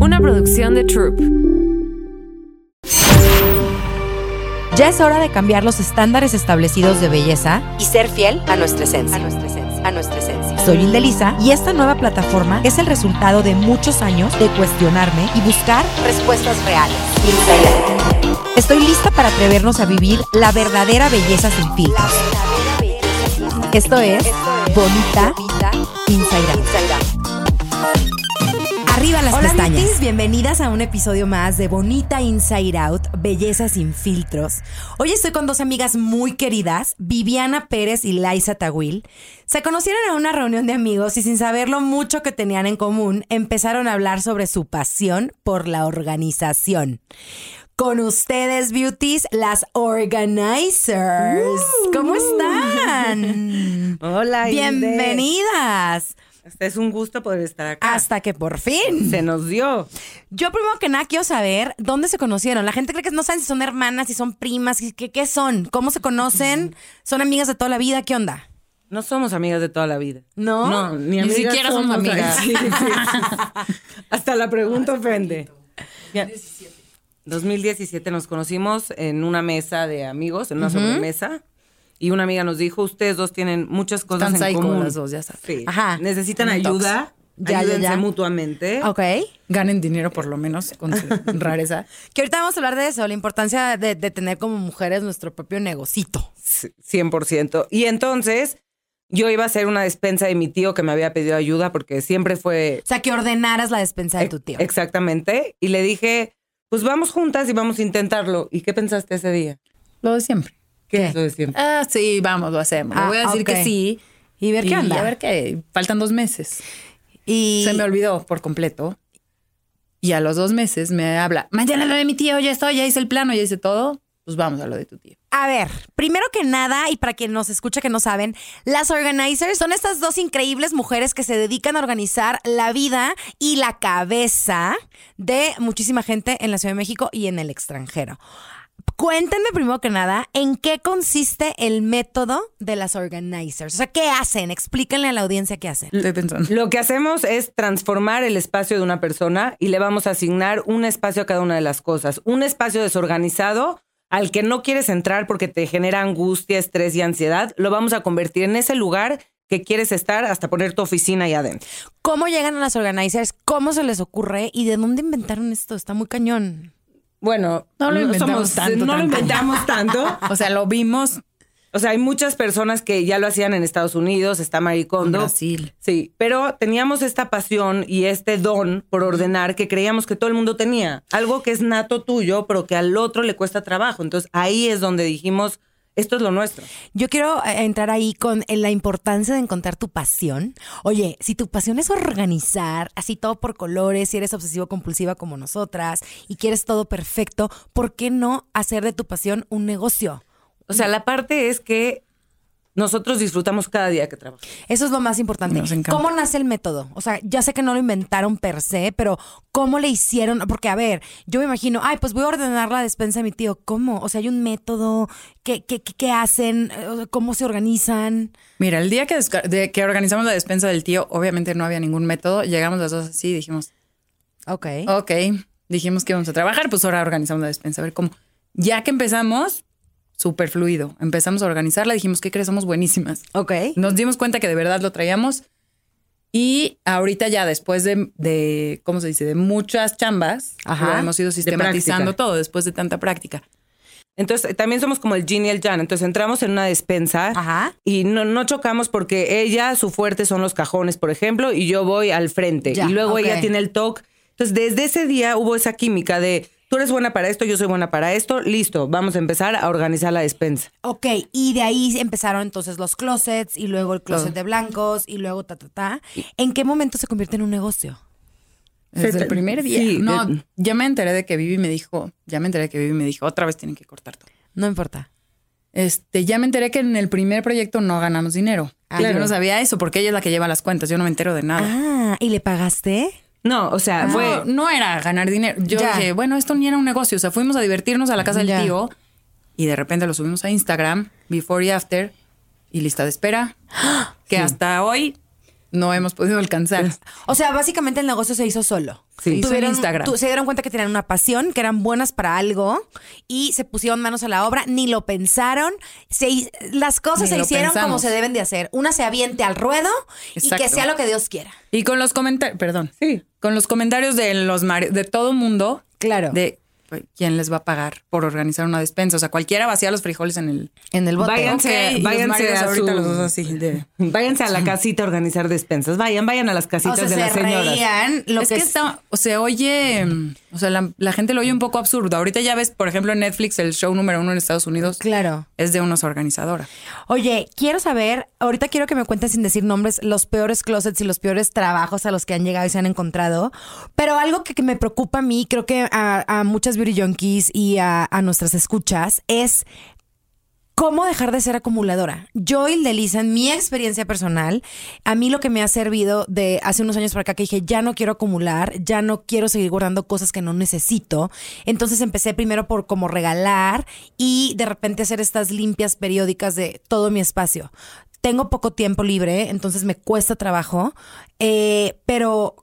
Una producción de Troop. Ya es hora de cambiar los estándares establecidos de belleza y ser fiel a nuestra esencia. A nuestra esencia. A nuestra esencia. Soy Indelisa y esta nueva plataforma es el resultado de muchos años de cuestionarme y buscar respuestas reales. Estoy lista para atrevernos a vivir la verdadera belleza sin filtros. Esto es Bonita Inside Out. Arriba las Hola, pestañas. bienvenidas a un episodio más de Bonita Inside Out, Belleza sin filtros. Hoy estoy con dos amigas muy queridas, Viviana Pérez y Laisa Tawil. Se conocieron en una reunión de amigos y sin saber lo mucho que tenían en común, empezaron a hablar sobre su pasión por la organización. Con ustedes, beauties, las organizers. ¿Cómo están? Hola. Bienvenidas. Es un gusto poder estar acá. Hasta que por fin. Se nos dio. Yo primero que nada quiero saber dónde se conocieron. La gente cree que no saben si son hermanas, si son primas, si- qué, qué son, cómo se conocen, son amigas de toda la vida, ¿qué onda? No somos amigas de toda la vida. ¿No? No, ni, Ni siquiera somos amigas. Sí, sí. Hasta la pregunta ofende. Ya. 2017 nos conocimos en una mesa de amigos, en una sobremesa. Y una amiga nos dijo, ustedes dos tienen muchas cosas Están en común. las dos, ya sabes. Sí. Ajá. Necesitan ayuda. Ya, ayúdense ya. mutuamente. Ok. Ganen dinero por lo menos con su rareza. Que ahorita vamos a hablar de eso, la importancia de, de tener como mujeres nuestro propio negocito. Sí, 100%. Y entonces yo iba a hacer una despensa de mi tío que me había pedido ayuda porque siempre fue O sea, que ordenaras la despensa de tu tío. Exactamente. Y le dije, pues vamos juntas y vamos a intentarlo. ¿Y qué pensaste ese día? Lo de siempre. ¿Qué es lo de siempre? Ah, sí, vamos, lo hacemos. Le Ah, voy a decir que sí. Y ver qué onda. a ver qué. Faltan dos meses. Y Se me olvidó por completo. Y a los dos meses me habla, mañana lo de mi tío, ya estoy, ya hice el plano, ya hice todo. Pues vamos a lo de tu tío. A ver, primero que nada, y para quien nos escucha que no saben, las organizers son estas dos increíbles mujeres que se dedican a organizar la vida y la cabeza de muchísima gente en la Ciudad de México y en el extranjero. Cuéntenme primero que nada en qué consiste el método de las organizers. O sea, ¿qué hacen? Explíquenle a la audiencia qué hacen. Estoy pensando. Lo que hacemos es transformar el espacio de una persona y le vamos a asignar un espacio a cada una de las cosas. Un espacio desorganizado al que no quieres entrar porque te genera angustia, estrés y ansiedad, lo vamos a convertir en ese lugar que quieres estar hasta poner tu oficina ahí adentro. ¿Cómo llegan a las organizers? ¿Cómo se les ocurre? ¿Y de dónde inventaron esto? Está muy cañón. Bueno, No lo inventamos tanto, no lo inventamos tanto. O sea, lo vimos O sea, hay muchas personas que ya lo hacían en Estados Unidos, está Kondo. Brasil. Sí, pero teníamos esta pasión y este don por ordenar que creíamos que todo el mundo tenía. Algo que es nato tuyo, pero que al otro le cuesta trabajo. Entonces ahí es donde dijimos, esto es lo nuestro. Yo quiero eh, entrar ahí con eh, la importancia de encontrar tu pasión. Oye, si tu pasión es organizar, así todo por colores, si eres obsesivo compulsiva como nosotras y quieres todo perfecto, ¿por qué no hacer de tu pasión un negocio? O sea, la parte es que nosotros disfrutamos cada día que trabajamos. Eso es lo más importante. ¿Cómo nace el método? O sea, ya sé que no lo inventaron per se, pero ¿cómo le hicieron? Porque, a ver, yo me imagino, ay, pues voy a ordenar la despensa de mi tío. ¿Cómo? O sea, hay un método. ¿Qué, qué, qué- qué hacen? ¿Cómo se organizan? Mira, el día que, de que organizamos la despensa del tío, obviamente no había ningún método. Llegamos las dos así y dijimos, Ok. ok, dijimos que íbamos a trabajar, pues ahora organizamos la despensa. A ver cómo. Ya que empezamos, súper fluido. Empezamos a organizarla, dijimos, ¿qué crees? Somos buenísimas. Ok. Nos dimos cuenta que de verdad lo traíamos. Y ahorita ya después de, de, ¿cómo se dice? De muchas chambas, Ajá. lo hemos ido sistematizando todo después de tanta práctica. Entonces también somos como el Yin y el Yang. Entonces entramos en una despensa Ajá. y no, no chocamos porque ella, su fuerte son los cajones, por ejemplo, y yo voy al frente. Ya, y luego ella tiene el toque. Entonces desde ese día hubo esa química de tú eres buena para esto, yo soy buena para esto, listo, vamos a empezar a organizar la despensa. Ok, y de ahí empezaron entonces los closets y luego el closet de blancos y luego ta, ta, ta. ¿En qué momento se convierte en un negocio? Desde el primer día. sí, no, de- ya me enteré de que Vivi me dijo, ya me enteré de que Vivi me dijo, otra vez tienen que cortar todo. No importa. Este, ya me enteré que en el primer proyecto no ganamos dinero. Ah, Y claro. Yo no sabía eso porque ella es la que lleva las cuentas. Yo no me entero de nada. Ah, ¿y le pagaste? No, o sea, No, fue... no era ganar dinero. Yo Ya. dije, bueno, esto ni era un negocio. O sea, fuimos a divertirnos a la casa Ya. del tío y de repente lo subimos a Instagram, before y after, y lista de espera. Que hasta hoy no hemos podido alcanzar. O sea, básicamente el negocio se hizo solo. Sí. Tuvieron- Instagram. tu- se dieron cuenta que tenían una pasión, que eran buenas para algo y se pusieron manos a la obra, ni lo pensaron. Se las cosas Ni se hicieron como se deben de hacer. Una se aviente al ruedo y que sea lo que Dios quiera. Y con los comentarios, perdón. Sí. Con los comentarios de los de todo mundo, Claro. de quién les va a pagar por organizar una despensa. O sea, cualquiera vacía los frijoles en el. en el bote. Váyanse, váyanse a ahorita su- los dos así de- Váyanse a la casita a organizar despensas. Vayan, vayan a las O casitas sea, de se las señoras. reían. Lo es que, que, es- está, o se oye, o sea, la, la gente lo oye un poco absurdo. Ahorita ya ves, por ejemplo, en Netflix, el show número uno en Estados Unidos Claro. es de unos organizadoras. Oye, quiero saber, ahorita quiero que me cuentes sin decir nombres, los peores closets y los peores trabajos a los que han llegado y se han encontrado. Pero algo que, que me preocupa a mí, creo que a, a muchas y a, nuestras escuchas, es cómo dejar de ser acumuladora. Yo, Lisa, en mi experiencia personal, a mí lo que me ha servido de hace unos años para acá que dije, ya no quiero acumular, ya no quiero seguir guardando cosas que no necesito. Entonces empecé primero por como regalar y de repente hacer estas limpias periódicas de todo mi espacio. Tengo poco tiempo libre, entonces me cuesta trabajo, eh, pero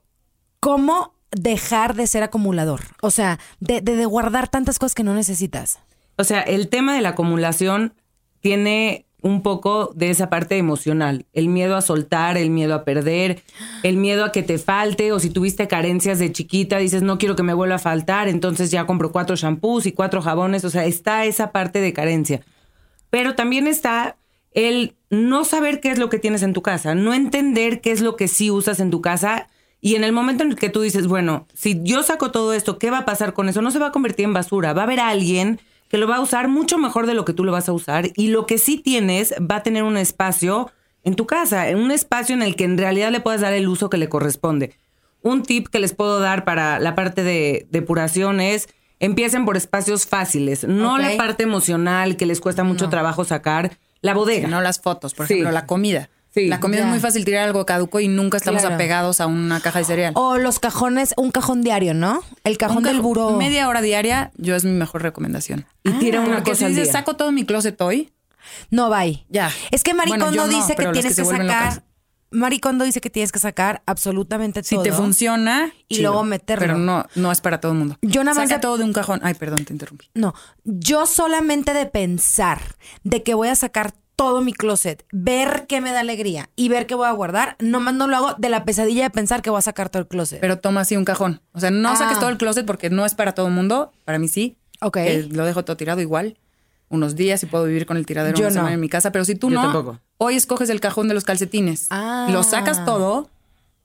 ¿cómo dejar de ser acumulador? O sea, de, de- guardar tantas cosas que no necesitas. O sea, el tema de la acumulación tiene un poco de esa parte emocional, el miedo a soltar, el miedo a perder, el miedo a que te falte o si tuviste carencias de chiquita, dices no quiero que me vuelva a faltar, entonces ya compro cuatro shampoos y cuatro jabones, o sea, está esa parte de carencia. Pero también está el no saber qué es lo que tienes en tu casa, no entender qué es lo que sí usas en tu casa. Y en el momento en el que tú dices, bueno, si yo saco todo esto, ¿qué va a pasar con eso? No se va a convertir en basura. Va a haber alguien que lo va a usar mucho mejor de lo que tú lo vas a usar. Y lo que sí tienes va a tener un espacio en tu casa, en un espacio en el que en realidad le puedas dar el uso que le corresponde. Un tip que les puedo dar para la parte de depuración es empiecen por espacios fáciles, no la parte emocional que les cuesta mucho trabajo sacar, la bodega. No las fotos, por Sí. ejemplo, la comida. Sí. La comida Ya. es muy fácil tirar algo caduco y nunca estamos Claro. apegados a una caja de cereal. O los cajones, un cajón diario, ¿no? El cajón del buró. Media hora diaria, yo es mi mejor recomendación. y tira una Porque cosa si al dices, saco todo mi closet hoy, No, bye. Ya. Es que Maricondo Bueno, no, dice que tienes que que, sacar. Maricondo dice que tienes que sacar absolutamente si todo. te funciona. Y chido. luego meterlo. Pero no, no es para todo el mundo. Yo nada más Saca todo de un cajón. Ay, perdón, te interrumpí. No, yo solamente de pensar de que voy a sacar todo mi closet, ver qué me da alegría y ver qué voy a guardar, nomás no lo hago de la pesadilla de pensar que voy a sacar todo el closet. Pero toma así un cajón. O sea, no Ah. saques todo el closet porque no es para todo el mundo. Para mí sí. Ok. Que lo dejo todo tirado igual. Unos días y puedo vivir con el tiradero Yo una semana no. en mi casa. Pero si tú Yo no, tampoco. hoy escoges el cajón de los calcetines. Ah. Lo sacas todo.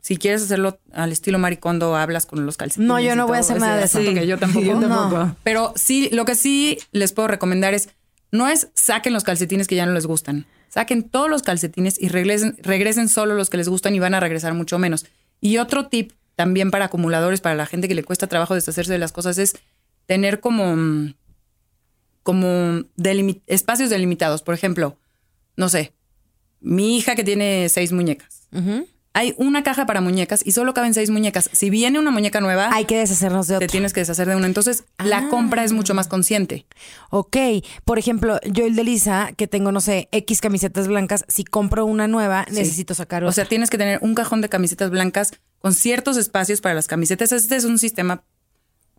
Si quieres hacerlo al estilo maricondo, hablas con los calcetines. No, yo no voy a hacer nada de eso. porque yo tampoco. yo No. tampoco. Pero sí, lo que sí les puedo recomendar es, no es saquen los calcetines que ya no les gustan. Saquen todos los calcetines y regresen, regresen solo los que les gustan y van a regresar mucho menos. Y otro tip también para acumuladores, para la gente que le cuesta trabajo deshacerse de las cosas, es tener como, mm, como espacios delimitados. Por ejemplo, no sé, mi hija que tiene seis muñecas. Hay una caja para muñecas y solo caben seis muñecas. Si viene una muñeca nueva, Hay que deshacernos de te otro. tienes que deshacer de una. Entonces, la Ah. compra es mucho más consciente. Ok, por ejemplo, yo el de Lisa, que tengo, no sé, X camisetas blancas, si compro una nueva, necesito sacar O otra. sea, tienes que tener un cajón de camisetas blancas con ciertos espacios para las camisetas. Este es un sistema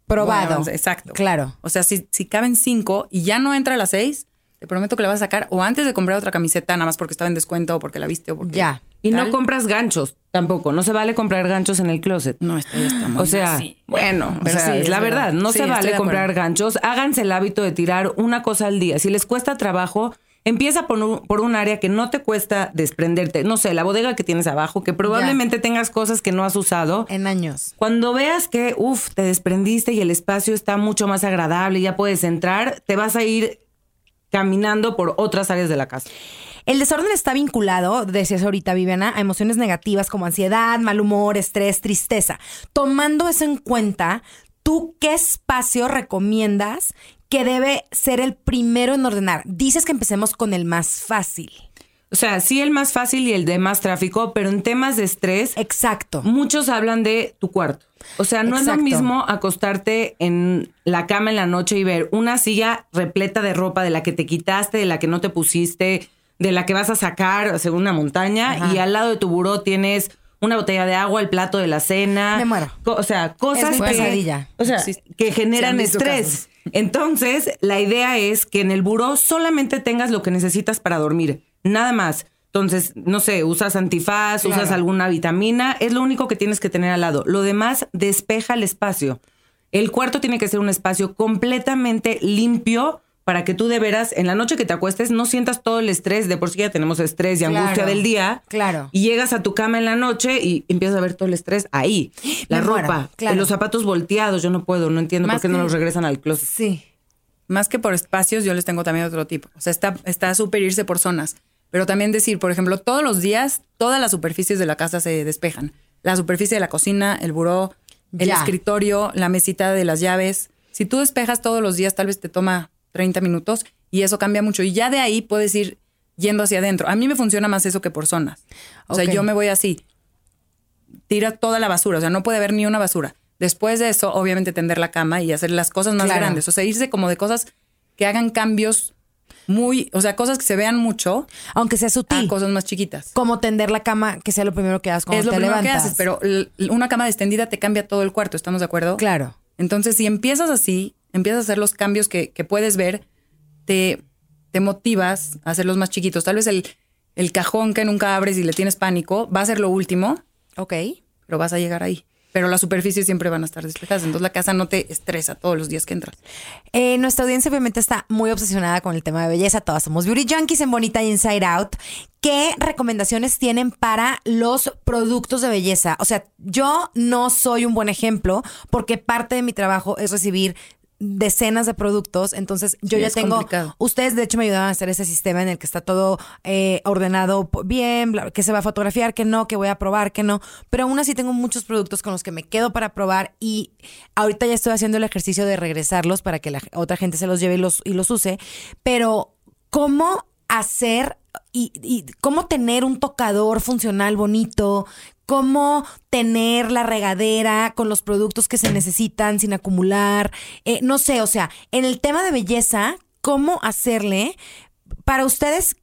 probado. bueno, exacto. Claro. O sea, si, si caben cinco y ya no entra a las seis, te prometo que la vas a sacar o antes de comprar otra camiseta, nada más porque estaba en descuento o porque la viste o porque. Ya. Y no compras ganchos tampoco. No se vale comprar ganchos en el closet. No, esto ya está muy O sea, bueno, o sea, sí, es la verdad, no Sí, se vale comprar ganchos. Háganse el hábito de tirar una cosa al día. Si les cuesta trabajo, empieza por un, por un área que no te cuesta desprenderte. No sé, la bodega que tienes abajo, que probablemente tengas cosas que no has usado. En años. Cuando veas que, uff, te desprendiste y el espacio está mucho más agradable y ya puedes entrar, te vas a ir caminando por otras áreas de la casa. El desorden está vinculado, decías ahorita, Viviana, a emociones negativas como ansiedad, mal humor, estrés, tristeza. Tomando eso en cuenta, ¿tú qué espacio recomiendas que debe ser el primero en ordenar? Dices que empecemos con el más fácil. O sea, sí el más fácil y el de más tráfico, pero en temas de estrés, Exacto. muchos hablan de tu cuarto. O sea, no es lo mismo acostarte en la cama en la noche y ver una silla repleta de ropa de la que te quitaste, de la que no te pusiste, de la que vas a sacar según una montaña y al lado de tu buró tienes una botella de agua, el plato de la cena. Me muero. O sea, cosas Es que, pesadilla. o sea, Sí. que generan estrés. Entonces, la idea es que en el buró solamente tengas lo que necesitas para dormir, nada más. Entonces, no sé, usas antifaz, usas alguna vitamina, es lo único que tienes que tener al lado. Lo demás, despeja el espacio. El cuarto tiene que ser un espacio completamente limpio para que tú de veras, en la noche que te acuestes, no sientas todo el estrés. De por sí ya tenemos estrés y angustia del día. claro. Y llegas a tu cama en la noche y empiezas a ver todo el estrés ahí. La Me ropa, claro. los zapatos volteados. Yo no puedo, no entiendo Más por qué no los regresan al closet. Sí. Más que por espacios, yo les tengo también otro tipo. O sea, está, está súper irse por zonas. Pero también decir, por ejemplo, todos los días, todas las superficies de la casa se despejan. La superficie de la cocina, el buró, el Ya. escritorio, la mesita de las llaves. Si tú despejas todos los días, tal vez te toma 30 minutos y eso cambia mucho. Y ya de ahí puedes ir yendo hacia adentro. A mí me funciona más eso que por zonas. O sea, yo me voy así. Tira toda la basura, o sea, no puede haber ni una basura. Después de eso, obviamente tender la cama y hacer las cosas más Claro. grandes. O sea, irse como de cosas que hagan cambios muy, o sea, cosas que se vean mucho Aunque sea a sutil. cosas más chiquitas. Como tender la cama, que sea lo primero que hagas cuando es lo te primero levantas. que haces, pero una cama extendida te cambia todo el cuarto, ¿estamos de acuerdo? Claro. Entonces, si empiezas así, empiezas a hacer los cambios que, que puedes ver, te, te motivas a hacerlos más chiquitos. Tal vez el, el cajón que nunca abres y le tienes pánico va a ser lo último, Ok. pero vas a llegar ahí. Pero las superficies siempre van a estar despejadas. Entonces la casa no te estresa todos los días que entras. Eh, nuestra audiencia obviamente está muy obsesionada con el tema de belleza. Todas somos beauty junkies en Bonita y Inside Out. ¿Qué recomendaciones tienen para los productos de belleza? O sea, yo no soy un buen ejemplo porque parte de mi trabajo es recibir decenas de productos, entonces yo Sí, ya tengo, complicado. ustedes de hecho me ayudaban a hacer ese sistema en el que está todo eh, ordenado bien, que se va a fotografiar, que no, que voy a probar, que no, pero aún así tengo muchos productos con los que me quedo para probar y ahorita ya estoy haciendo el ejercicio de regresarlos para que la otra gente se los lleve y los, y los use, pero ¿cómo hacer y, y cómo tener un tocador funcional bonito? Cómo tener la regadera con los productos que se necesitan sin acumular. Eh, no sé, o sea, en el tema de belleza, ¿cómo hacerle para ustedes?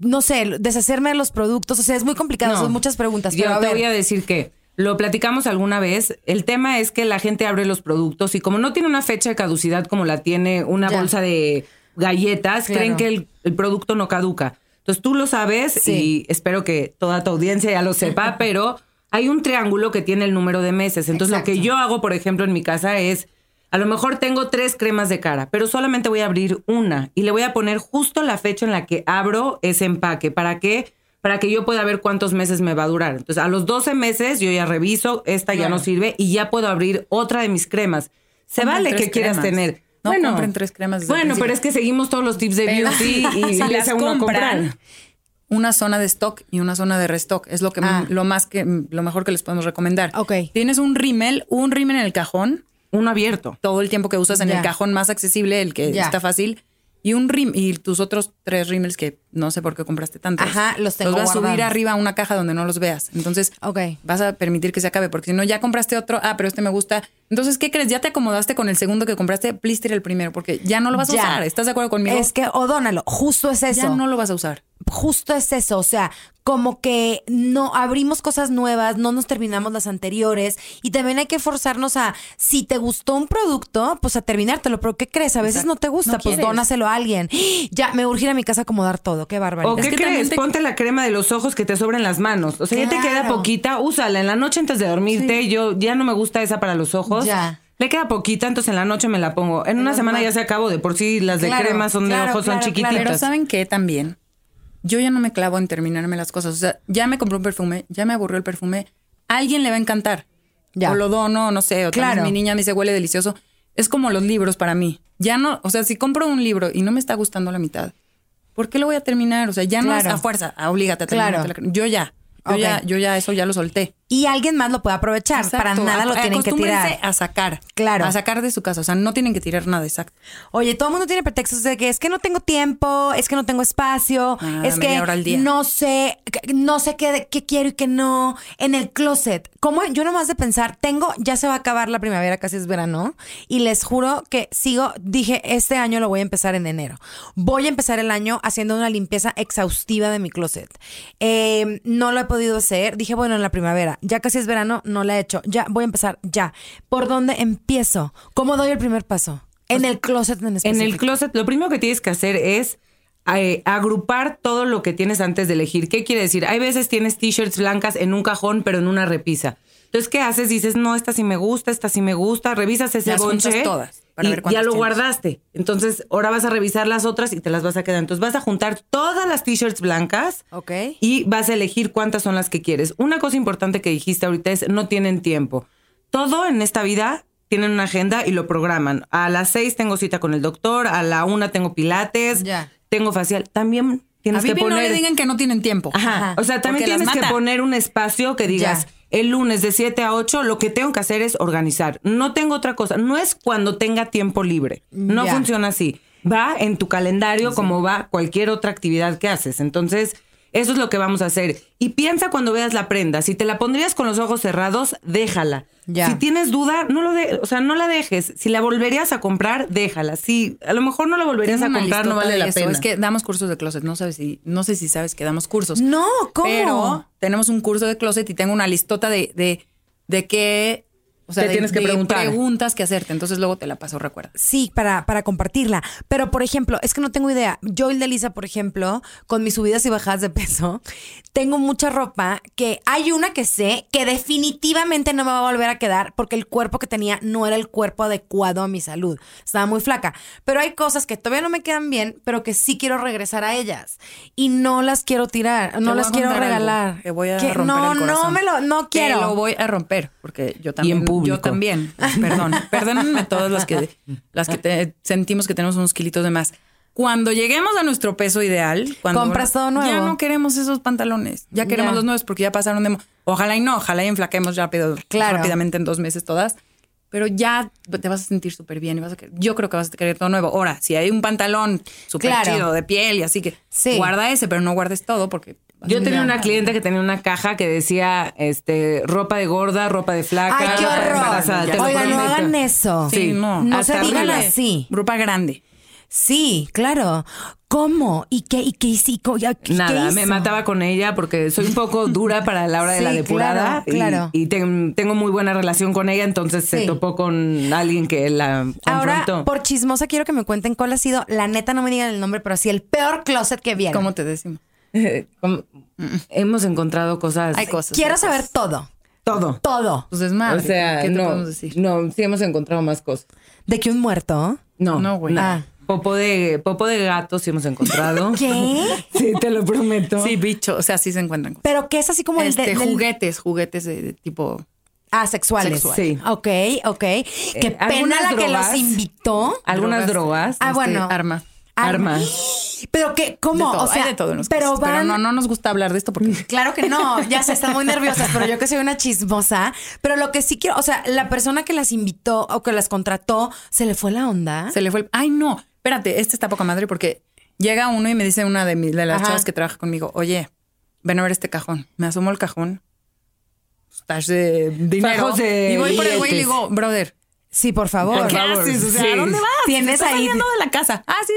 No sé, deshacerme de los productos. O sea, es muy complicado, No. son muchas preguntas. Yo pero a te ver, voy a decir que lo platicamos alguna vez. El tema es que la gente abre los productos y como no tiene una fecha de caducidad como la tiene una Ya. bolsa de galletas, Claro. creen que el, el producto no caduca. Entonces tú lo sabes Sí. y espero que toda tu audiencia ya lo sepa, pero hay un triángulo que tiene el número de meses. Entonces lo que yo hago, por ejemplo, en mi casa es, a lo mejor tengo tres cremas de cara, pero solamente voy a abrir una y le voy a poner justo la fecha en la que abro ese empaque. ¿Para qué? Para que yo pueda ver cuántos meses me va a durar. Entonces, a los 12 meses yo ya reviso, esta ya no sirve y ya puedo abrir otra de mis cremas. Se vale que quieras tener. No compren tres cremas desde Bueno, pero es que seguimos todos los tips de Pero beauty y si le las hace a uno compran, comprar. una zona de stock y una zona de restock. Es lo que Ah. lo más que lo mejor que les podemos recomendar. Ok. Tienes un rímel, un rímel en el cajón, Uno abierto. todo el tiempo que usas en Ya. el cajón más accesible, el que Ya. está fácil. Y un rim y tus otros tres rímels que no sé por qué compraste tantos. Ajá, los tengo vas a subir arriba a una caja donde no los veas. Entonces, vas a permitir que se acabe, porque si no, ya compraste otro, ah, pero este me gusta. Entonces, ¿qué crees? Ya te acomodaste con el segundo que compraste, please tira el primero, porque ya no lo vas a Ya. usar. ¿Estás de acuerdo conmigo? Es que, o dónalo, justo es eso. ya no lo vas a usar. Justo es eso, o sea, como que no abrimos cosas nuevas, no nos terminamos las anteriores y también hay que forzarnos a, si te gustó un producto, pues a terminártelo, pero ¿qué crees? A veces no te gusta, No pues quieres. dónaselo a alguien. Ya, me urge ir a mi casa a acomodar todo, qué bárbaro. ¿O qué que crees? te- Ponte la crema de los ojos que te sobra en las manos. O sea, ya te queda poquita, úsala. En la noche antes de dormirte, yo ya no me gusta esa para los ojos. Ya. Le queda poquita, entonces en la noche me la pongo. En una semana ma- ya se acabó. De por sí las de Claro, crema son de claro, ojos, claro, son claro. chiquititas. Pero ¿saben qué también? Yo ya no me clavo en terminarme las cosas. O sea, ya me compré un perfume, ya me aburrió el perfume. A alguien le va a encantar. Ya. O lo dono, no sé. O tal vez Claro. mi niña me dice huele delicioso. Es como los libros para mí. Ya no, o sea, si compro un libro y no me está gustando la mitad, ¿por qué lo voy a terminar? O sea, ya no es Claro. a fuerza, a obligate a Claro. terminar. Yo ya. Yo ya, yo ya eso ya lo solté. Y alguien más lo puede aprovechar. Para nada lo tienen que tirar. a sacar. Claro. A sacar de su casa. O sea, no tienen que tirar nada, exacto. Oye, todo el mundo tiene pretextos de que es que no tengo tiempo, es que no tengo espacio, Ah, es que media hora al día. no sé, no sé qué, qué quiero y qué no. En el closet, como yo nomás de pensar, tengo, ya se va a acabar la primavera, casi es verano, y les juro que sigo, dije, este año lo voy a empezar en enero. Voy a empezar el año haciendo una limpieza exhaustiva de mi closet. Eh, no lo he podido hacer, dije, bueno, en la primavera, ya casi es verano, no la he hecho, ya voy a empezar, ya. ¿Por dónde empiezo? ¿Cómo doy el primer paso? En el closet en En el closet, lo primero que tienes que hacer es eh, agrupar todo lo que tienes antes de elegir. ¿Qué quiere decir? Hay veces tienes t-shirts blancas en un cajón, pero en una repisa. Entonces, ¿qué haces? Dices, no, esta sí me gusta, esta sí me gusta. Revisas ese Las bonche. todas, para y ver cuántas ya lo tienes. guardaste. Entonces, ahora vas a revisar las otras y te las vas a quedar. Entonces, vas a juntar todas las t-shirts blancas. Ok. Y vas a elegir cuántas son las que quieres. Una cosa importante que dijiste ahorita es no tienen tiempo. Todo en esta vida tienen una agenda y lo programan. A las seis tengo cita con el doctor, a la una tengo pilates, Ya. tengo facial. También tienes a que poner... no le digan que no tienen tiempo. Ajá. O sea, también Porque tienes que poner un espacio que digas. El lunes de 7 a 8, lo que tengo que hacer es organizar. No tengo otra cosa. No es cuando tenga tiempo libre. No funciona así. Va en tu calendario como va cualquier otra actividad que haces. Entonces, eso es lo que vamos a hacer. Y piensa cuando veas la prenda. Si te la pondrías con los ojos cerrados, déjala. Ya. Si tienes duda, no lo de, o sea, no la dejes. Si la volverías a comprar, déjala. Si a lo mejor no la volverías Tengo a comprar, no vale la eso. pena. Es que damos cursos de closet. No sabes si, no sé si sabes que damos cursos. No, ¿cómo? Pero tenemos un curso de closet y tengo una listota de, de, de qué, o sea, Te de- tienes que de preguntar. preguntas que hacerte. Entonces luego te la paso, recuerda. Sí, para, para compartirla. Pero, por ejemplo, es que no tengo idea. Yo y de Lisa, por ejemplo, con mis subidas y bajadas de peso, tengo mucha ropa que hay una que sé que definitivamente no me va a volver a quedar porque el cuerpo que tenía no era el cuerpo adecuado a mi salud. Estaba muy flaca. Pero hay cosas que todavía no me quedan bien, pero que sí quiero regresar a ellas. Y no las quiero tirar, no las quiero algo regalar. que voy a Que romper no, el no me lo, no Que quiero. lo voy a romper, porque yo también. Público. Yo también. Perdón. Perdónenme todas las que, las que te- sentimos que tenemos unos kilitos de más. Cuando lleguemos a nuestro peso ideal, cuando Compras todo nuevo. Ya no queremos esos pantalones. Ya queremos los nuevos porque ya pasaron de. Ojalá y no, ojalá y enflaquemos rápido, Claro. rápidamente en dos meses todas. Pero ya te vas a sentir súper bien y vas a querer- yo creo que vas a querer todo nuevo. Ahora, si hay un pantalón súper Claro. chido de piel y así que Sí. guarda ese, pero no guardes todo porque Yo tenía una cliente que tenía una caja que decía este ropa de gorda, ropa de flaca, Ay, qué ropa de embarazada. Te Oigan, no hagan eso. Sí, no. No se digan así. Ropa grande. Sí, claro. ¿Cómo? ¿Y qué? ¿Y qué hice? ¿Qué- qué Nada, hizo? me mataba con ella porque soy un poco dura para la hora de Sí, la depurada. claro, claro. Y, y ten- tengo muy buena relación con ella, entonces Sí. se topó con alguien que la Ahora, confrontó. por chismosa, quiero que me cuenten cuál ha sido, la neta, no me digan el nombre, pero sí, el peor closet que vieron. ¿Cómo te decimos? Como- Hemos encontrado cosas. Hay cosas. Quiero hay saber cosas. todo. Todo. Todo. Pues es más. o sea, ¿qué te no, podemos decir? no, sí hemos encontrado más cosas. ¿De que un muerto? No, No, güey. nada. Popo de, popo de gato sí hemos encontrado. ¿Qué? Sí, te lo prometo. Sí, bicho. O sea, sí se encuentran cosas. Pero que es así como el Este, de, del- juguetes, juguetes de, de tipo. Ah, sexuales. Sexual. Sí. Ok, ok. Qué pena algunas la que drogas. los invitó. Algunas drogas. Ah, este, bueno. Arma. Armas. Pero que, ¿cómo? Todo. O sea, de todo en los pero casos. van... Pero no, no nos gusta hablar de esto porque. Claro que no, ya se están muy nerviosas, pero yo que soy una chismosa. Pero lo que sí quiero, o sea, la persona que las invitó o que las contrató, ¿se le fue la onda? Se le fue el. Ay, no. Espérate, este está poca madre porque llega uno y me dice una de, de las Ajá. chavas que trabaja conmigo, oye, ven a ver este cajón. Me asomo el cajón. Estás de dinero. De y voy por el güey y le digo, brother, Sí, por favor. ¿qué haces? O sea, Sí. ¿a dónde vas? Tienes Estás ahí- saliendo de la casa. Ah, sí,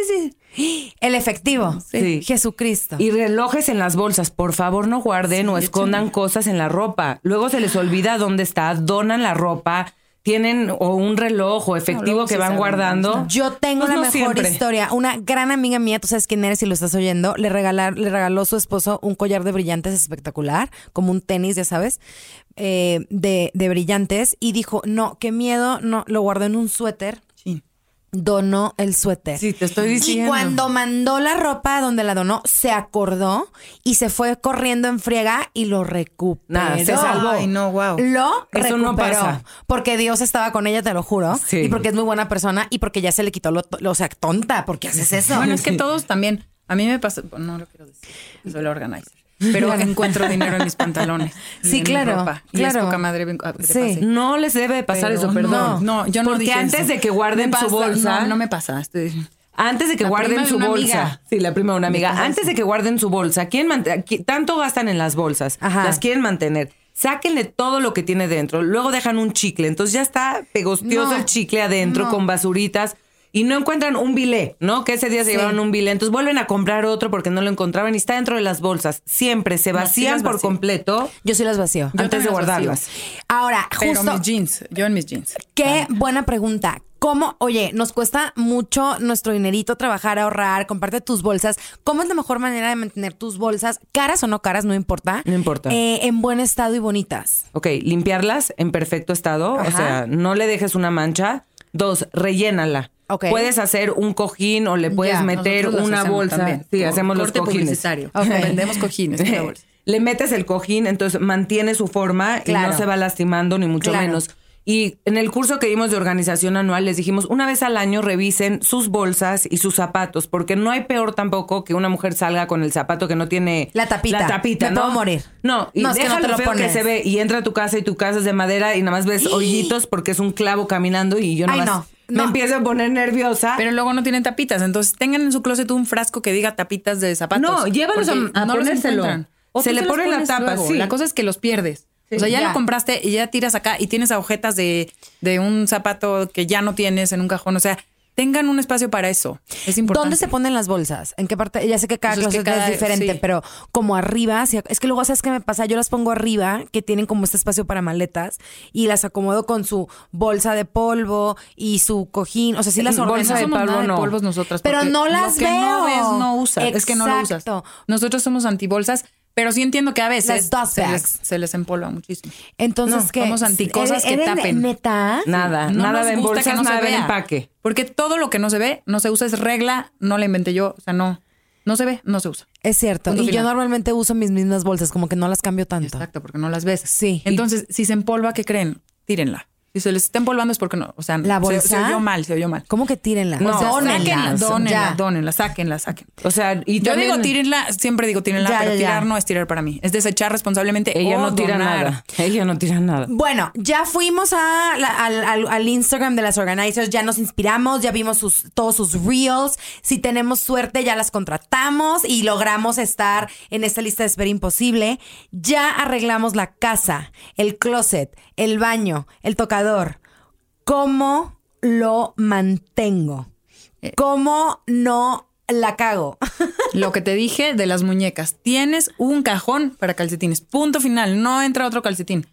sí. El efectivo. Sí. Jesucristo. Y relojes en las bolsas. Por favor, no guarden o escondan cosas en la ropa. Luego se les olvida dónde está, donan la ropa, tienen o un reloj o efectivo que sí van guardando. Yo tengo Pues la no mejor siempre. historia. Una gran amiga mía, tú sabes quién eres si lo estás oyendo, le, regalar, le regaló su esposo un collar de brillantes espectacular, como un tenis, ya sabes, eh, de, de brillantes. Y dijo, no, qué miedo, no, lo guardó en un suéter. Donó el suéter. Sí, te estoy diciendo. Y cuando mandó la ropa a donde la donó, se acordó y se fue corriendo en friega y lo recuperó. Nada, se salvó. Ay, no, wow. Lo Eso no recuperó. pasa. Porque Dios estaba con ella, te lo juro. Sí. Y porque es muy buena persona y porque ya se le quitó lo, lo- o sea, tonta, ¿por qué haces eso? Bueno, es que todos también. A mí me pasa, bueno, no lo quiero decir, soy la organizer. Pero encuentro dinero en mis pantalones. y Sí, en mi claro. Y claro. es poca madre que te Sí. pase. No les debe de pasar Pero eso, perdón. No, yo no Porque dije antes eso. de que guarden su bolsa. No, no me pasa. Estoy- Antes de que La guarden prima de su una bolsa. amiga. Sí, la prima de una amiga. Antes de que guarden su bolsa, ¿quién tanto gastan en las bolsas? Ajá. Las quieren mantener. Sáquenle todo lo que tiene dentro. Luego dejan un chicle. Entonces ya está pegostioso No, el chicle adentro no. con basuritas. Y no encuentran un bilé, ¿no? Que ese día se Sí. llevaron un bilé. Entonces vuelven a comprar otro porque no lo encontraban y está dentro de las bolsas. Siempre se No, sí vacían por vacío. completo Yo sí las vacío. Yo antes de guardarlas. Ahora, Pero justo. mis jeans, yo en mis jeans. Qué buena pregunta. ¿Cómo, oye, nos cuesta mucho nuestro dinerito trabajar, ahorrar, comparte tus bolsas? ¿Cómo es la mejor manera de mantener tus bolsas, caras o no caras, no importa? No importa. eh, en buen estado y bonitas. Ok, limpiarlas en perfecto estado, o sea, no le dejes una mancha. Dos, rellénala. Ok. Puedes hacer un cojín o le puedes Ya, meter una bolsa. también. Sí, hacemos los cojines. publicitario. Ok. Vendemos cojines. bolsa. le metes el cojín, entonces mantiene su forma y no se va lastimando ni mucho Claro. menos. Y en el curso que dimos de organización anual les dijimos, una vez al año revisen sus bolsas y sus zapatos, porque no hay peor tampoco que una mujer salga con el zapato que no tiene La tapita. La tapita, Me ¿no? puedo morir. No, y No, es que no te lo lo feo que pones. se ve y entra a tu casa y tu casa es de madera y nada más ves hoyitos porque es un clavo caminando y yo Ay, nada más no, me no. empiezo a poner nerviosa. Pero luego no tienen tapitas. Entonces tengan en su closet un frasco que diga tapitas de zapatos. No, llévalos a- a no los ponérselo. Se le pone la tapa, luego. sí. La cosa es que los pierdes. O sea, ya, ya. lo compraste y ya tiras acá y tienes agujetas de, de un zapato que ya no tienes en un cajón. O sea, tengan un espacio para eso. Es importante. ¿Dónde se ponen las bolsas? ¿En qué parte? Ya sé que cada Pues es que closet cada- es diferente, sí. pero como arriba, si- es que luego sabes qué me pasa, yo las pongo arriba, que tienen como este espacio para maletas y las acomodo con su bolsa de polvo y su cojín, o sea, sí las Bolsa ordeno. no de polvo, de no. polvos nosotras. Pero no las lo que no veo. ves, no usas. Es que no lo usas. Exacto. Nosotros somos antibolsas, pero sí entiendo que a veces Las se les, se les empolva muchísimo. Entonces, No, ¿qué? somos anticosas que ¿Eres tapen. neta? nada, No nada de bolsas, que no nada se de empaque. Porque todo lo que no se ve, no se usa, es regla, no la inventé yo, o sea, no, no se ve, no se usa. Es cierto. Punto y yo normalmente uso mis mismas bolsas, como que no las cambio tanto. Exacto, porque no las ves. Sí. Entonces, si se empolva, ¿qué creen? Tírenla. Si se les está empolvando es porque no, o sea, ¿La se- bolsa? Se, oyó mal, se oyó mal. ¿Cómo que tírenla? No, O sea, sáquenla, dónenla. dónenla, sáquenla, sáquenla. O sea, y Yo también- digo tírenla, siempre digo tírenla, Ya, pero ya, ya. tirar no es tirar para mí. Es desechar responsablemente ella o no tira donar. nada. Ella no tira nada. Bueno, ya fuimos a la- al, al- al Instagram de las organizers, ya nos inspiramos, ya vimos sus, todos sus reels. Si tenemos suerte, ya las contratamos y logramos estar en esta lista de espera imposible. Ya arreglamos la casa, el closet, el baño, el tocador. ¿Cómo lo mantengo? ¿Cómo no la cago? Lo que te dije de las muñecas. Tienes un cajón para calcetines. Punto final. No entra otro calcetín.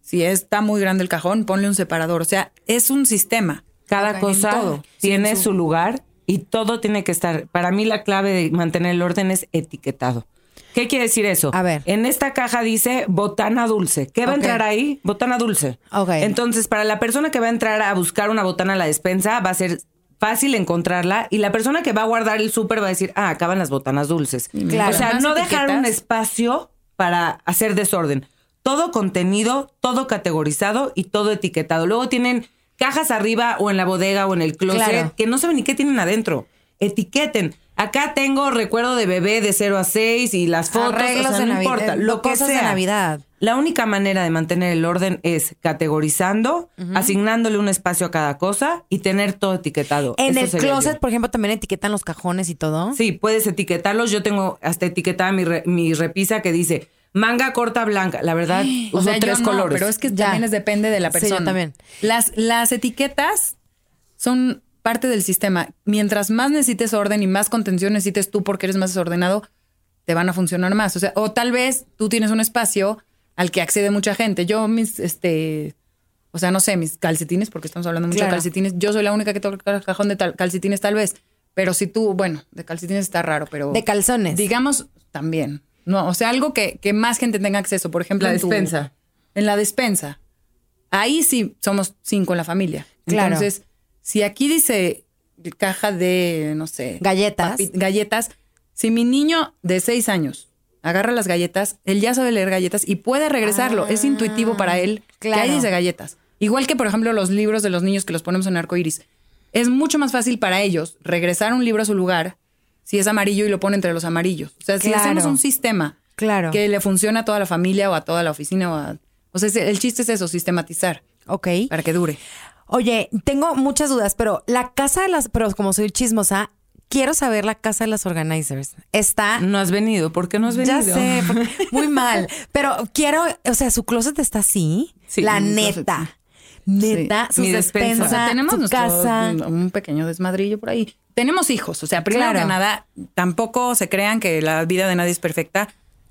Si está muy grande el cajón, ponle un separador. O sea, es un sistema. Cada cosa todo. tiene su lugar y todo tiene que estar. Para mí la clave de mantener el orden es etiquetado. ¿Qué quiere decir eso? A ver. En esta caja dice botana dulce. ¿Qué va a entrar ahí? Botana dulce. Ok. Entonces, para la persona que va a entrar a buscar una botana a la despensa, va a ser fácil encontrarla y la persona que va a guardar el súper va a decir, ah, acaban las botanas dulces. Claro. O sea, no dejar etiquetas. un espacio para hacer desorden. Todo contenido, todo categorizado y todo etiquetado. Luego tienen cajas arriba o en la bodega o en el closet Claro. que no saben ni qué tienen adentro. Etiqueten. Acá tengo recuerdo de bebé de 0 a 6 y las fotos, Arreglos o sea, no importa, eh, lo que cosas de sea. Navidad. La única manera de mantener el orden es categorizando, asignándole un espacio a cada cosa y tener todo etiquetado. En Eso el closet, yo. por ejemplo, también etiquetan los cajones y todo. Sí, puedes etiquetarlos. Yo tengo hasta etiquetada mi, re- mi repisa que dice manga corta blanca. La verdad, O uso sea, yo tres no, colores. pero es que Ya. también es depende de la Sí, yo persona. también. Las, las etiquetas son parte del sistema. Mientras más necesites orden y más contención necesites tú porque eres más desordenado, te van a funcionar más. O sea, o tal vez tú tienes un espacio al que accede mucha gente. Yo mis, este, o sea, no sé, mis calcetines, porque estamos hablando mucho Claro. de calcetines. Yo soy la única que toca el cajón de tal- calcetines tal vez. Pero si tú, bueno, de calcetines está raro, pero... De calzones. Digamos, también. No, o sea, algo que, que más gente tenga acceso. Por ejemplo, La en tu- despensa. en la despensa. Ahí sí somos cinco en la familia. Claro. Entonces, si aquí dice caja de, no sé, Galletas. papi- galletas, si mi niño de seis años agarra las galletas, él ya sabe leer galletas y puede regresarlo. es intuitivo para él que Ah, ahí dice galletas. Igual que, por ejemplo, los libros de los niños que los ponemos en arcoiris. Es mucho más fácil para ellos regresar un libro a su lugar si es amarillo y lo pone entre los amarillos. O sea, si hacemos un sistema Claro. que le funcione a toda la familia o a toda la oficina. O, a- o sea, el chiste es eso, sistematizar Ok. para que dure. Oye, tengo muchas dudas, pero la casa de las, pero como soy chismosa, quiero saber la casa de las organizers. Está No has venido. ¿Por qué no has venido? Ya sé, muy mal. Pero quiero, o sea, su closet está así. Sí, la neta. Neta, su Mi despensa. despensa, O sea, tenemos su nuestro- casa. un pequeño desmadrillo por ahí. Tenemos hijos, o sea, primero Claro. que nada, tampoco se crean que la vida de nadie es perfecta.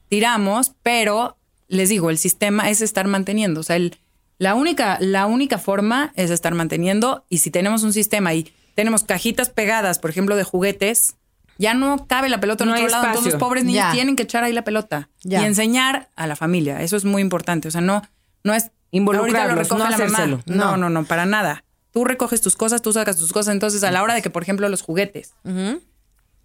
Tiramos, pero les digo, el sistema es estar manteniendo. O sea, el- la, única, la única forma es estar manteniendo. Y si tenemos un sistema y tenemos cajitas pegadas, por ejemplo, de juguetes, ya no cabe la pelota en No otro hay lado. Entonces espacio. los pobres niños Ya. tienen que echar ahí la pelota Ya. y enseñar a la familia. Eso es muy importante. O sea, no, no es Involucrarlos, ahorita lo recoge no la mamá. hacérselo. No, no, no, para nada. Tú recoges tus cosas, tú sacas tus cosas. Entonces, a la hora de que, por ejemplo, los juguetes,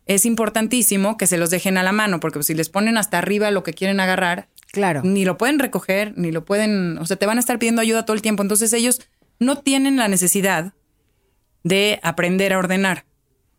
es importantísimo que se los dejen a la mano, porque si les ponen hasta arriba lo que quieren agarrar, Claro. ni lo pueden recoger, ni lo pueden, o sea, te van a estar pidiendo ayuda todo el tiempo. Entonces, ellos no tienen la necesidad de aprender a ordenar.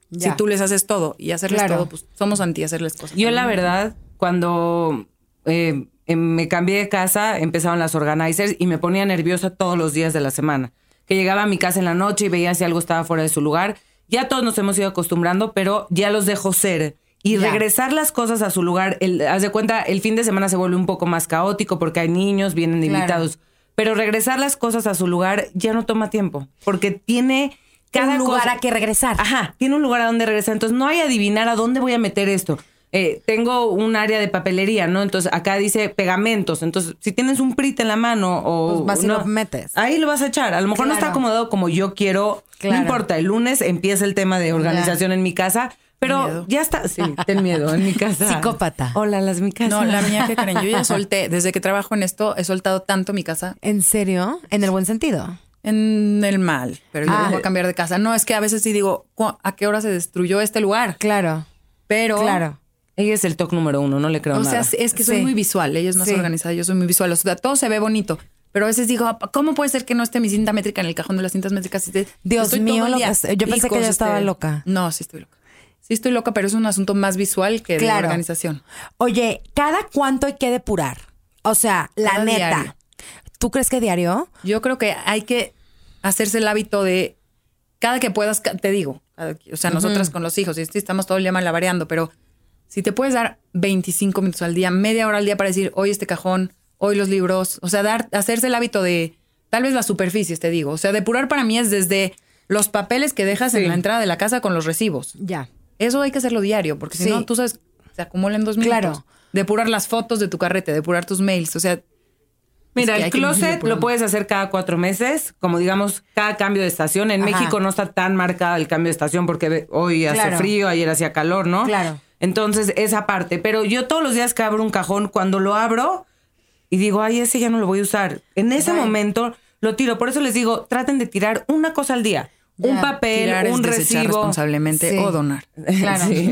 Ya. Si tú les haces todo y hacerles Claro. todo, pues somos anti hacerles cosas. Yo la verdad, cuando eh, em, me cambié de casa, empezaron las organizers y me ponía nerviosa todos los días de la semana. Que llegaba a mi casa en la noche y veía si algo estaba fuera de su lugar. Ya todos nos hemos ido acostumbrando, pero ya los dejo ser. Y Ya. regresar las cosas a su lugar, el, haz de cuenta, el fin de semana se vuelve un poco más caótico porque hay niños, vienen Claro. invitados. Pero regresar las cosas a su lugar ya no toma tiempo, porque tiene cada un lugar cosa- a que regresar. Ajá, tiene un lugar a donde regresar. Entonces no hay adivinar a dónde voy a meter esto. Eh, tengo un área de papelería, ¿no? Entonces acá dice pegamentos. Entonces, si tienes un PRIT en la mano o. Pues vas y no, lo metes. Ahí lo vas a echar. A lo mejor no está acomodado como yo quiero. Claro. No importa, el lunes empieza el tema de organización en mi casa. Pero ya está. Sí, ten miedo en mi casa. Psicópata. Hola, las mi casa. No, la mía que creen, yo ya solté, desde que trabajo en esto, he soltado tanto mi casa ¿En serio? En el buen sentido. en el mal, pero yo Ah. no voy a cambiar de casa. No, es que a veces sí digo, "¿Cu- ¿a qué hora se destruyó este lugar? Claro. Pero, Claro. Ella es el toque número uno, no le creo o nada. sea, es que soy Sí. muy visual, ella es más Sí. organizada, yo soy muy visual, o sea, todo se ve bonito. Pero a veces digo, ¿cómo puede ser que no esté mi cinta métrica en el cajón de las cintas métricas? Estoy Dios todo mío, el lo día, que es- yo pensé que ya estaba este, loca. No, sí estoy loca. Sí estoy loca, pero es un asunto más visual que de Claro. organización. Oye, ¿cada cuánto hay que depurar? O sea, la Cada neta. diario. ¿Tú crees que diario? Yo creo que hay que hacerse el hábito de cada que puedas, te digo, o sea, nosotras con los hijos, y estamos todo el día malabareando, pero si te puedes dar 25 minutos al día, media hora al día para decir, hoy este cajón, hoy los libros, o sea, dar, hacerse el hábito de tal vez las superficies, te digo, o sea, depurar para mí es desde los papeles que dejas en la entrada de la casa con los recibos. Ya. Eso hay que hacerlo diario, porque si no, tú sabes, se acumula en dos minutos. Claro. Depurar las fotos de tu carrete, depurar tus mails, o sea, Mira, el closet lo puedes hacer cada cuatro meses, como digamos, cada cambio de estación. En Ajá. México no está tan marcada el cambio de estación porque hoy hace Claro. frío, ayer hacía calor, ¿no? Claro. Entonces, esa parte. Pero yo todos los días que abro un cajón, cuando lo abro y digo, ay, ese ya no lo voy a usar. En ese momento lo tiro. Por eso les digo, traten de tirar una cosa al día. Un papel, tirar un recibo. responsablemente Sí. o donar. Claro. Sí.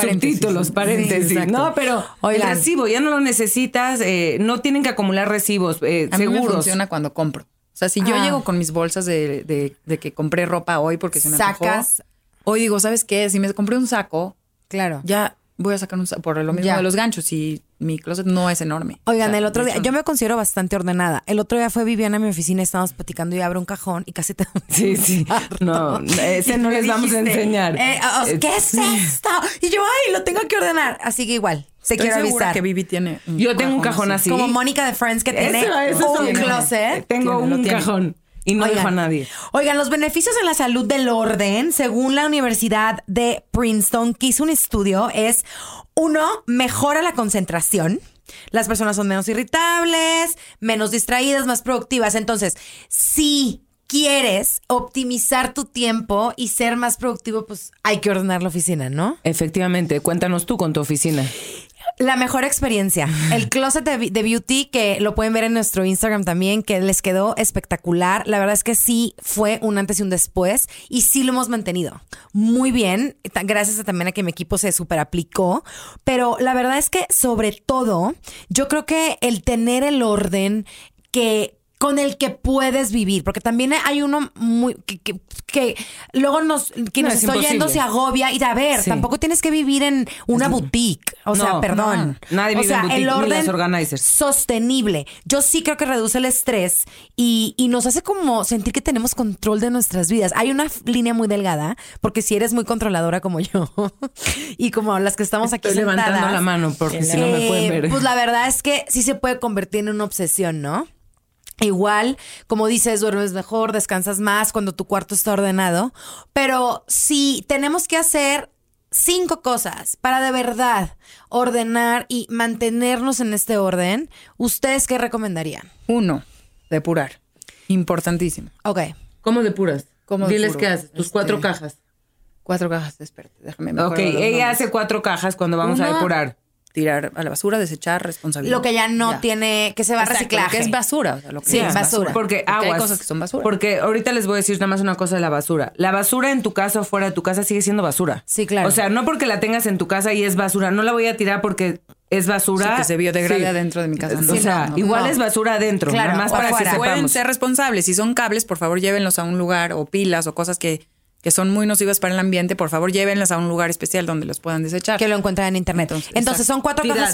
Subtítulos, paréntesis. No, pero Oigan. el recibo ya no lo necesitas. eh, no tienen que acumular recibos eh, A mí me seguros. funciona cuando compro. O sea, si yo Ah. llego con mis bolsas de, de- de que compré ropa hoy porque se me Sacas. hoy digo, ¿sabes qué? Si me compré un saco, Claro. ya voy a sacar un saco por lo mismo Ya. de los ganchos y mi closet no es enorme. Oigan, O sea, el otro día, hecho, yo me considero bastante ordenada. El otro día fue Viviana a mi oficina y estábamos platicando y abro un cajón y casi te. Sí, sí. No, ese no les vamos a enseñar. eh, oh, ¿Qué es esto? Y yo, ay, lo tengo que ordenar. Así que igual, te estoy quiero avisar. que Vivi tiene un Yo tengo un cajón así. Como Mónica de Friends que tiene Eso, eso un closet. Tengo Tiene, un tiene. cajón y no Oigan, dejo a nadie. Oigan, los beneficios en la salud del orden, según la Universidad de Princeton, que hizo un estudio, es uno, mejora la concentración. Las personas son menos irritables, menos distraídas, más productivas. Entonces, si quieres optimizar tu tiempo y ser más productivo, pues hay que ordenar la oficina, ¿no? Efectivamente, cuéntanos tú con tu oficina. La mejor experiencia. El closet de, de beauty, que lo pueden ver en nuestro Instagram también, que les quedó espectacular. La verdad es que sí fue un antes y un después y sí lo hemos mantenido muy bien. Gracias a también a que mi equipo se super aplicó. Pero la verdad es que sobre todo, yo creo que el tener el orden que con el que puedes vivir, porque también hay uno muy que, que- que luego nos quien No, nos es está oyendo se agobia y a ver, Sí. tampoco tienes que vivir en una boutique, o sea, perdón. no. Nadie o vive sea, en boutique, el orden las organizers. sostenible. Yo sí creo que reduce el estrés y, y nos hace como sentir que tenemos control de nuestras vidas. Hay una línea muy delgada, porque si eres muy controladora como yo y como las que estamos aquí Estoy levantando sentadas, la mano porque si no me eh, pueden ver. Pues la verdad es que sí se puede convertir en una obsesión, ¿no? Igual, como dices, duermes mejor, descansas más cuando tu cuarto está ordenado. Pero si tenemos que hacer cinco cosas para de verdad ordenar y mantenernos en este orden, ¿ustedes qué recomendarían? Uno, depurar. Importantísimo. Ok. ¿Cómo depuras? ¿Cómo Diles depuro? qué haces, tus Este, cuatro cajas. Cuatro cajas, espérate, déjame. me Ok, ella nombres. hace cuatro cajas cuando vamos a depurar. Tirar a la basura, desechar, responsabilidad. Lo que ya no Ya. tiene, que se va a lo que es basura. o sea, lo que Sí, es basura. Porque hay aguas. cosas que son basura. Porque ahorita les voy a decir nada más una cosa de la basura. La basura en tu casa o fuera de tu casa sigue siendo basura. Sí, claro. O sea, no porque la tengas en tu casa y es basura. No la voy a tirar porque es basura. Sí, que se biodegrade Sí. adentro de mi casa. O sea, no, no. igual No. es basura adentro. Claro, nada más o para que afuera. Pueden ser responsables. Si son cables, por favor, llévenlos a un lugar o pilas o cosas que, que son muy nocivas para el ambiente. Por favor, llévenlas a un lugar especial donde los puedan desechar. que lo encuentran en internet. Entonces, Entonces, son cuatro Tirar. cajas.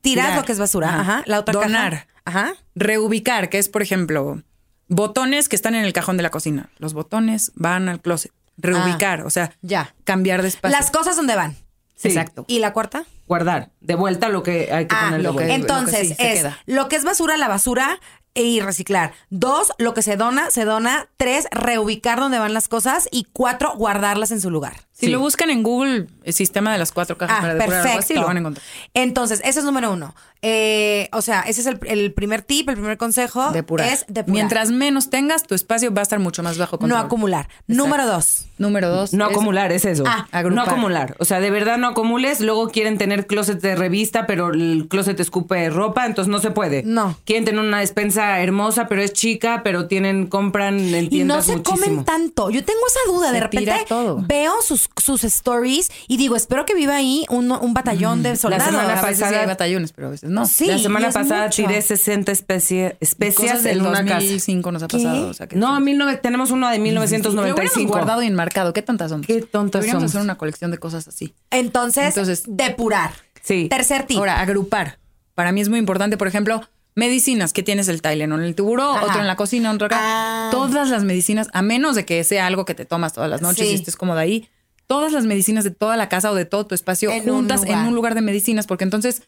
Tirar, Tirar. lo que es basura. Ajá. Ajá. La otra caja. Ajá. Reubicar, que es, por ejemplo, botones que están en el cajón de la cocina. Los botones van al closet. Reubicar, o sea, ya. cambiar de espacio. Las cosas donde van. Sí. Exacto. ¿Y la cuarta? Guardar. De vuelta lo que hay que Ah, poner lo que-. Entonces, lo que sí es queda. lo que es basura, la basura y reciclar. Dos, lo que se dona, se dona. Tres, reubicar donde van las cosas. Y cuatro, guardarlas en su lugar. Si Sí. lo buscan en Google, el sistema de las cuatro cajas Ah, para depurar algo así, perfecto. lo van a encontrar. Entonces, ese es número uno. Eh, o sea, ese es el, el primer tip, el primer consejo. Depurar. Es depurar. Mientras menos tengas, tu espacio va a estar mucho más bajo no acumular. Número dos. Número dos. No es- acumular, es eso. Ah, no acumular. O sea, de verdad no acumules. Luego quieren tener closet de revista, pero el closet escupe ropa, entonces no se puede. No. Quieren tener una despensa hermosa, pero es chica, pero tienen, compran en Y no tiendas se muchísimo. comen tanto. Yo tengo esa duda. De Se repente tira todo. veo sus, sus stories y digo, espero que viva ahí un, un batallón de soldados. semana A veces sí pasada- hay batallones, pero a veces no. Sí, la semana pasada mucho. tiré 60 especie- especias en una casa. 2005 nos ha pasado. O sea, que No, 19 tenemos uno de Lo hubiéramos 1995. guardado y enmarcado. Qué tontas somos. Qué tontas Deberíamos somos. hacer una colección de cosas así. Entonces, Entonces- depurar. Sí. Tercer tip. Ahora, agrupar. Para mí es muy importante, por ejemplo, medicinas que tienes el Tylenol en el Ajá. otro en la cocina, otro acá. Ah. Todas las medicinas, a menos de que sea algo que te tomas todas las noches Sí. y estés cómoda ahí, todas las medicinas de toda la casa o de todo tu espacio En un juntas en un lugar de medicinas, porque entonces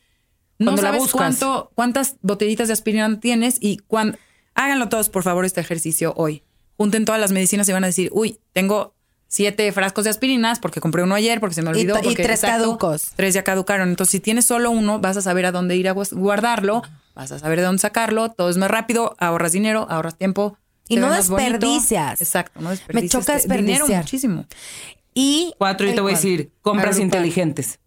no Cuando sabes cuánto, cuántas botellitas de aspirina tienes y cuán, háganlo todos, por favor, este ejercicio hoy. Junten todas las medicinas y van a decir, uy, tengo siete frascos de aspirinas porque compré uno ayer, porque se me olvidó. y porque, tres caducos. Tres ya caducaron. Entonces, si tienes solo uno, vas a saber a dónde ir a guardarlo, vas a saber de dónde sacarlo, todo es más rápido, ahorras dinero, ahorras tiempo. Y no bonito. desperdicias. Exacto, no desperdicias. choca Te- Dinero desperdiciar. muchísimo. Y Cuatro, y te voy a decir, compras Agrupar. inteligentes.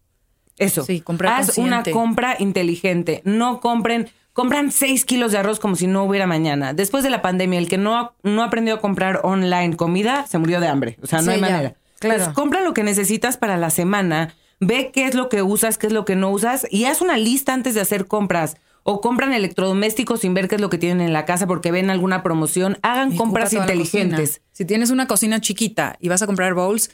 Eso. Sí, comprar Haz una compra inteligente. No compren, compran seis kilos de arroz como si no hubiera mañana. Después de la pandemia, el que no, no aprendió a comprar online comida se murió de hambre. O sea, no Sí, hay ya, manera. claro. Entonces, compra lo que necesitas para la semana. Ve qué es lo que usas, qué es lo que no usas y haz una lista antes de hacer compras. O compran electrodomésticos sin ver qué es lo que tienen en la casa porque ven alguna promoción. Hagan Y compras inteligentes. Si tienes una cocina chiquita y vas a comprar bowls,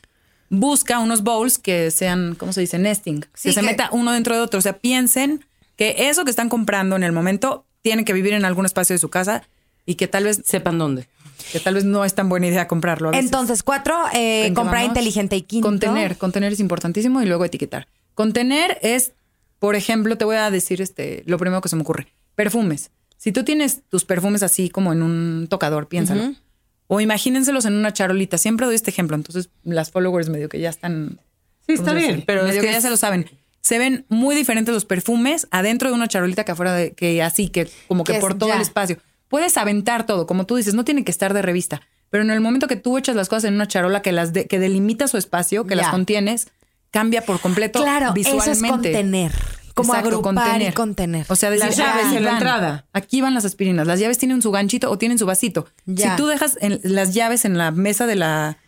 busca unos bowls que sean, ¿cómo se dice? Nesting. Sí, que se meta uno dentro de otro. O sea, piensen que eso que están comprando en el momento tiene que vivir en algún espacio de su casa y que tal vez, Sepan dónde. que tal vez no es tan buena idea comprarlo. a veces. Entonces, cuatro, eh, ¿En qué comprar inteligente y quinto. Contener, contener es importantísimo y luego etiquetar. Contener es, por ejemplo, te voy a decir este, lo primero que se me ocurre. Perfumes. Si tú tienes tus perfumes así como en un tocador, piénsalo. O imagínenselos en una charolita. Siempre doy este ejemplo. Entonces, las followers medio que ya están. Sí, ¿cómo está bien, pero es medio que que ya es- se lo saben. Se ven muy diferentes los perfumes adentro de una charolita que afuera de que así, que como que Que es por todo ya. el espacio. Puedes aventar todo, como tú dices, no tiene que estar de revista. Pero en el momento que tú echas las cosas en una charola que las de- que delimita su espacio, que Ya. las contienes, cambia por completo Claro, visualmente. eso es contener. Como Exacto, agrupar y contener. O sea, decir, Las llaves aquí en la entrada. Aquí van las aspirinas. Las llaves tienen su ganchito o tienen su vasito. Ya. Si tú dejas en- las llaves en la mesa de la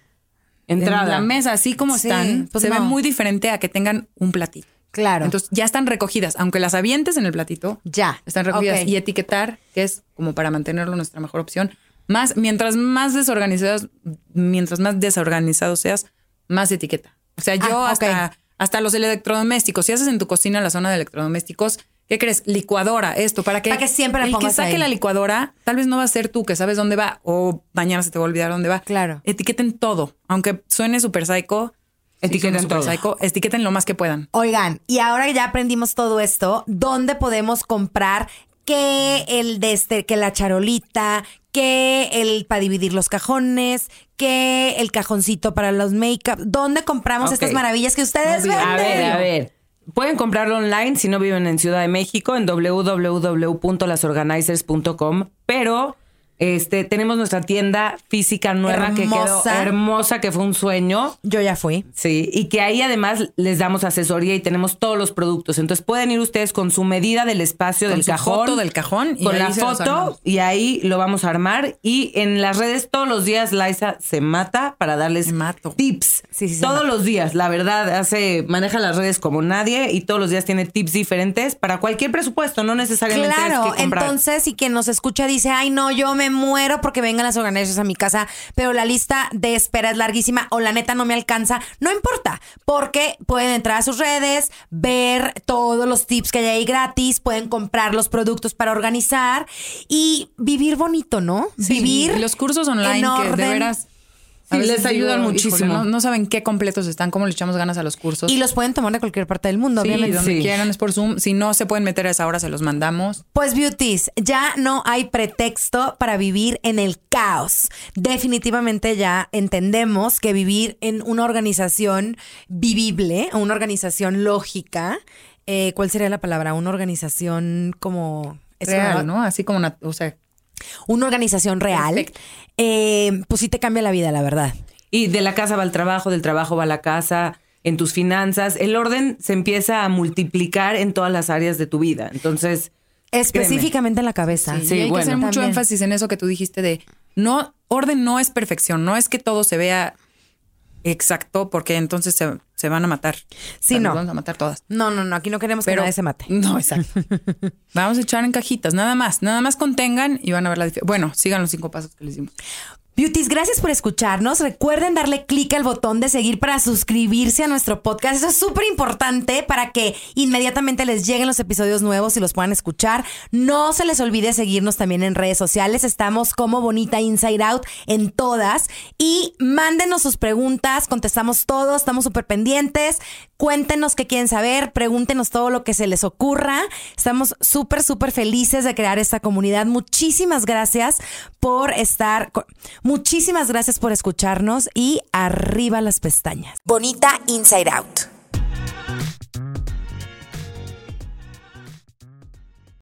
Entrada. en la mesa, así como Sí, están, pues se ve muy diferente a que tengan un platito. Claro. Entonces ya están recogidas, aunque las avientes en el platito, Ya. están recogidas. Y etiquetar, que es como para mantenerlo nuestra mejor opción. Más, mientras más desorganizados, mientras más desorganizado seas, más etiqueta. O sea, yo Ah, hasta, los electrodomésticos, si haces en tu cocina la zona de electrodomésticos, ¿qué crees? Licuadora, esto, para que, Para que siempre la el que saque ahí. la licuadora, tal vez no va a ser tú que sabes dónde va o mañana se te va a olvidar dónde va. Claro. Etiqueten todo, aunque suene super psycho. Etiqueten todo. psycho, etiqueten lo más que puedan. Oigan, y ahora que ya aprendimos todo esto, ¿dónde podemos comprar que el de este, que la charolita, que el para dividir los cajones, que el cajoncito para los make-up? ¿Dónde compramos estas maravillas que ustedes No ven? A ver, a ver. Pueden comprarlo online si no viven en Ciudad de México en www.lasorganizers.com, pero este tenemos nuestra tienda física nueva que quedó hermosa, que fue un sueño. Yo ya fui. Sí, y que ahí además les damos asesoría y tenemos todos los productos. Entonces pueden ir ustedes con su medida del espacio Con del su cajón. foto del cajón y con la foto y ahí lo vamos a armar. Y en las redes todos los días Liza se mata para darles mato. tips. Sí, sí, se todos los días, la verdad, hace, maneja las redes como nadie y todos los días tiene tips diferentes para cualquier presupuesto, no necesariamente Claro, tienes que comprar. entonces y quien nos escucha dice, ay no, yo me muero porque vengan las organizaciones a mi casa, pero la lista de espera es larguísima o la neta no me alcanza, no importa, porque pueden entrar a sus redes, ver todos los tips que hay ahí gratis, pueden comprar los productos para organizar y vivir bonito, ¿no? Sí, vivir los cursos online en que de veras Sí, les ayudan muchísimo. no, no saben qué completos están, cómo le echamos ganas a los cursos. Y los pueden tomar de cualquier parte del mundo, sí, obviamente. donde Sí. quieran es por Zoom. Si no se pueden meter a esa hora, se los mandamos. Pues beauties, ya no hay pretexto para vivir en el caos. Definitivamente ya entendemos que vivir en una organización vivible, una organización lógica, eh, ¿cuál sería la palabra? Una organización como... es Real, ¿no? Así como, una, o sea, Una organización real, eh, pues sí te cambia la vida, la verdad. Y de la casa va al trabajo, del trabajo va a la casa, en tus finanzas. El orden se empieza a multiplicar en todas las áreas de tu vida. Entonces, Específicamente en la cabeza. Sí, Sí, y hay bueno. que hacer mucho También. énfasis en eso que tú dijiste de no, orden no es perfección, no es que todo se vea exacto porque entonces se, se van a matar. Sí, O sea, no. nos Vamos a matar todas. No, no, no, aquí no queremos que nadie se mate. No, exacto. Vamos a echar en cajitas, nada más. Nada más contengan y van a ver la diferencia. Bueno, sigan los cinco pasos que les dimos. Beauties, gracias por escucharnos. Recuerden darle clic al botón de seguir para suscribirse a nuestro podcast. Eso es súper importante para que inmediatamente les lleguen los episodios nuevos y los puedan escuchar. No se les olvide seguirnos también en redes sociales. Estamos como Bonita Inside Out en todas. Y mándenos sus preguntas, contestamos todo, estamos súper pendientes. Cuéntenos qué quieren saber, pregúntenos todo lo que se les ocurra. Estamos súper, súper felices de crear esta comunidad. Muchísimas gracias por estar, muchísimas gracias por escucharnos y arriba las pestañas. Bonita Inside Out.